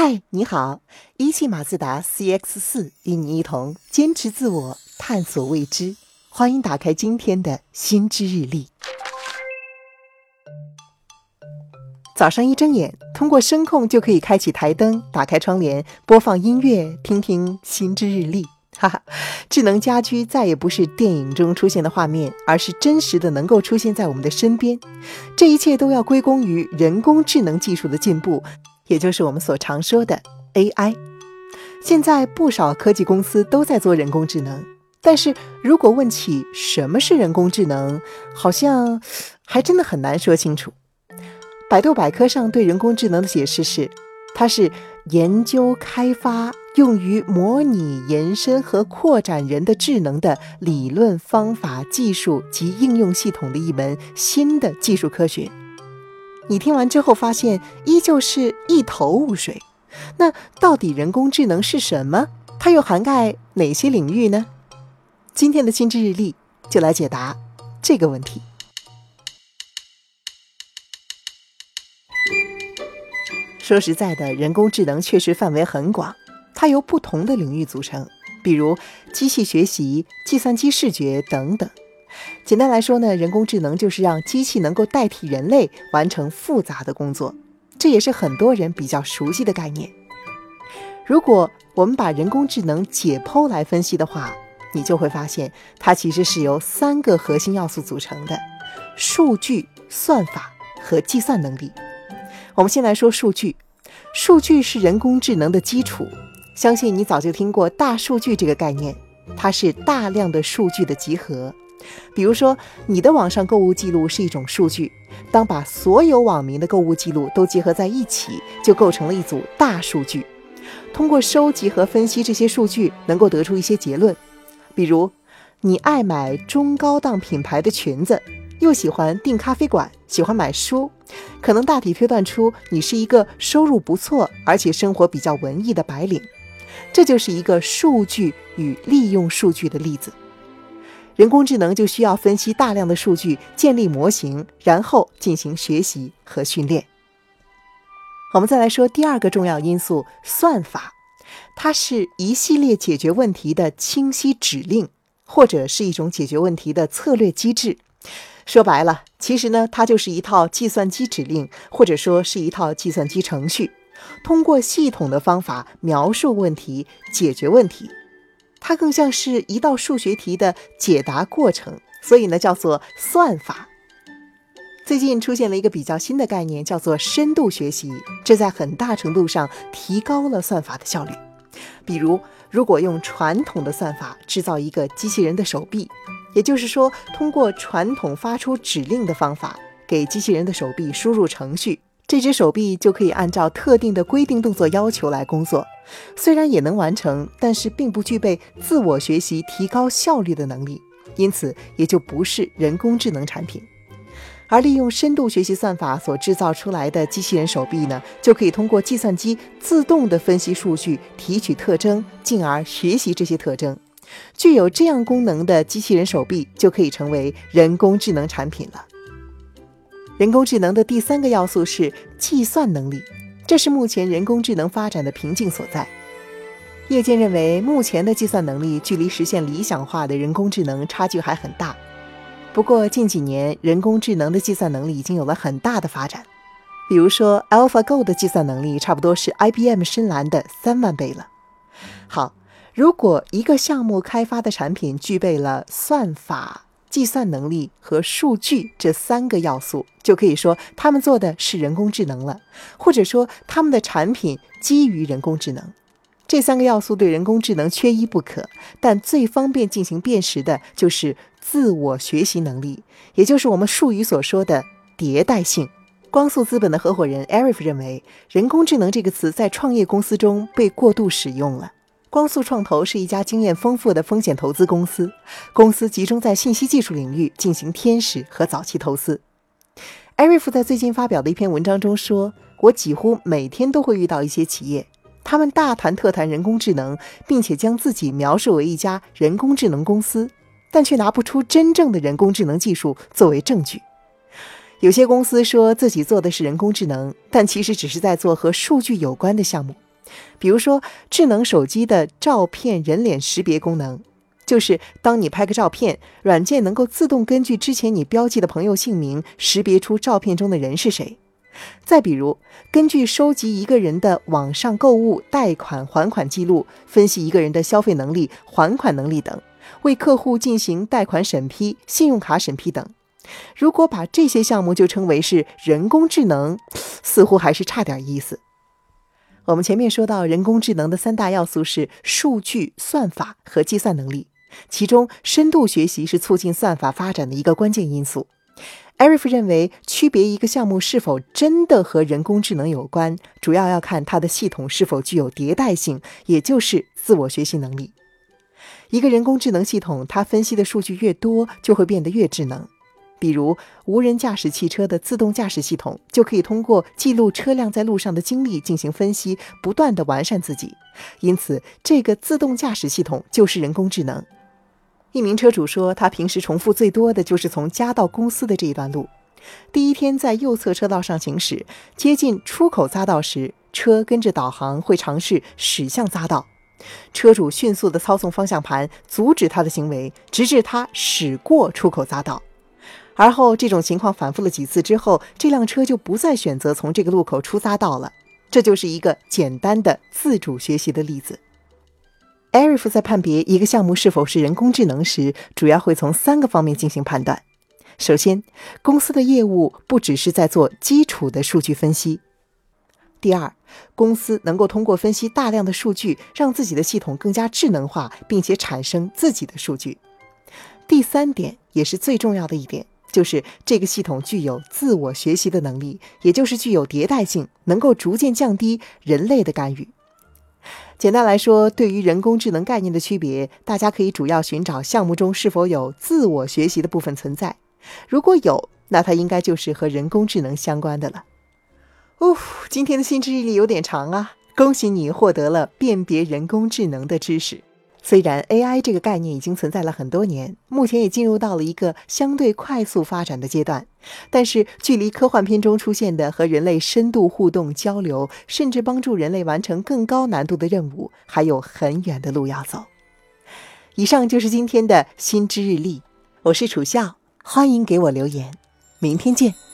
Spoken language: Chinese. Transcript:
嗨，你好！一汽马自达 CX 四与你一同坚持自我，探索未知。欢迎打开今天的新之日历。早上一睁眼，通过声控就可以开启台灯，打开窗帘，播放音乐，听听新之日历。哈哈，智能家居再也不是电影中出现的画面，而是真实的能够出现在我们的身边。这一切都要归功于人工智能技术的进步。也就是我们所常说的 AI。现在不少科技公司都在做人工智能，但是如果问起什么是人工智能，好像还真的很难说清楚。百度百科上对人工智能的解释是：它是研究开发用于模拟、延伸和扩展人的智能的理论方法、技术及应用系统的一门新的技术科学。你听完之后发现依旧是一头雾水，那到底人工智能是什么？它又涵盖哪些领域呢？今天的新知日历就来解答这个问题。说实在的，人工智能确实范围很广，它由不同的领域组成，比如机器学习、计算机视觉等等。简单来说呢，人工智能就是让机器能够代替人类完成复杂的工作，这也是很多人比较熟悉的概念。如果我们把人工智能解剖来分析的话，你就会发现它其实是由三个核心要素组成的：数据、算法和计算能力。我们先来说数据，数据是人工智能的基础。相信你早就听过大数据这个概念，它是大量的数据的集合。比如说，你的网上购物记录是一种数据。当把所有网民的购物记录都结合在一起，就构成了一组大数据。通过收集和分析这些数据，能够得出一些结论。比如，你爱买中高档品牌的裙子，又喜欢订咖啡馆，喜欢买书，可能大体推断出你是一个收入不错，而且生活比较文艺的白领。这就是一个数据与利用数据的例子。人工智能就需要分析大量的数据，建立模型，然后进行学习和训练。我们再来说第二个重要因素——算法，它是一系列解决问题的清晰指令，或者是一种解决问题的策略机制。说白了，其实呢，它就是一套计算机指令，或者说是一套计算机程序，通过系统的方法描述问题，解决问题。它更像是一道数学题的解答过程，所以呢叫做算法。最近出现了一个比较新的概念，叫做深度学习，这在很大程度上提高了算法的效率。比如，如果用传统的算法制造一个机器人的手臂，也就是说，通过传统发出指令的方法给机器人的手臂输入程序。这只手臂就可以按照特定的规定动作要求来工作，虽然也能完成，但是并不具备自我学习、提高效率的能力，因此也就不是人工智能产品。而利用深度学习算法所制造出来的机器人手臂呢，就可以通过计算机自动的分析数据、提取特征，进而学习这些特征。具有这样功能的机器人手臂就可以成为人工智能产品了。人工智能的第三个要素是计算能力，这是目前人工智能发展的瓶颈所在。业界认为，目前的计算能力距离实现理想化的人工智能差距还很大。不过近几年，人工智能的计算能力已经有了很大的发展。比如说，AlphaGo 的计算能力差不多是 IBM 深蓝的三万倍了。好，如果一个项目开发的产品具备了算法，计算能力和数据这三个要素，就可以说他们做的是人工智能了，或者说他们的产品基于人工智能。这三个要素对人工智能缺一不可，但最方便进行辨识的就是自我学习能力，也就是我们术语所说的迭代性。光速资本的合伙人 Arif 认为，人工智能这个词在创业公司中被过度使用了。光速创投是一家经验丰富的风险投资公司，公司集中在信息技术领域进行天使和早期投资。艾瑞夫在最近发表的一篇文章中说：“我几乎每天都会遇到一些企业，他们大谈特谈人工智能，并且将自己描述为一家人工智能公司，但却拿不出真正的人工智能技术作为证据。有些公司说自己做的是人工智能，但其实只是在做和数据有关的项目。”比如说，智能手机的照片人脸识别功能，就是当你拍个照片，软件能够自动根据之前你标记的朋友姓名，识别出照片中的人是谁。再比如，根据收集一个人的网上购物、贷款、还款记录，分析一个人的消费能力、还款能力等，为客户进行贷款审批、信用卡审批等。如果把这些项目就称为是人工智能，似乎还是差点意思。我们前面说到，人工智能的三大要素是数据、算法和计算能力，其中深度学习是促进算法发展的一个关键因素。艾瑞夫认为，区别一个项目是否真的和人工智能有关，主要要看它的系统是否具有迭代性，也就是自我学习能力。一个人工智能系统，它分析的数据越多，就会变得越智能。比如，无人驾驶汽车的自动驾驶系统，就可以通过记录车辆在路上的经历进行分析，不断的完善自己。因此，这个自动驾驶系统就是人工智能。一名车主说，他平时重复最多的就是从家到公司的这一段路。第一天在右侧车道上行驶，接近出口匝道时，车跟着导航会尝试驶向匝道。车主迅速地操纵方向盘，阻止他的行为，直至他驶过出口匝道。而后，这种情况反复了几次之后，这辆车就不再选择从这个路口出匝道了。这就是一个简单的自主学习的例子。艾瑞夫在判别一个项目是否是人工智能时，主要会从三个方面进行判断。首先，公司的业务不只是在做基础的数据分析；第二，公司能够通过分析大量的数据，让自己的系统更加智能化，并且产生自己的数据；第三点，也是最重要的一点，就是这个系统具有自我学习的能力，也就是具有迭代性，能够逐渐降低人类的干预。简单来说，对于人工智能概念的区别，大家可以主要寻找项目中是否有自我学习的部分存在。如果有，那它应该就是和人工智能相关的了。哦，今天的新知日历有点长啊，恭喜你获得了辨别人工智能的知识。虽然 AI 这个概念已经存在了很多年，目前也进入到了一个相对快速发展的阶段，但是距离科幻片中出现的和人类深度互动交流，甚至帮助人类完成更高难度的任务，还有很远的路要走。以上就是今天的新知日历，我是楚笑，欢迎给我留言，明天见。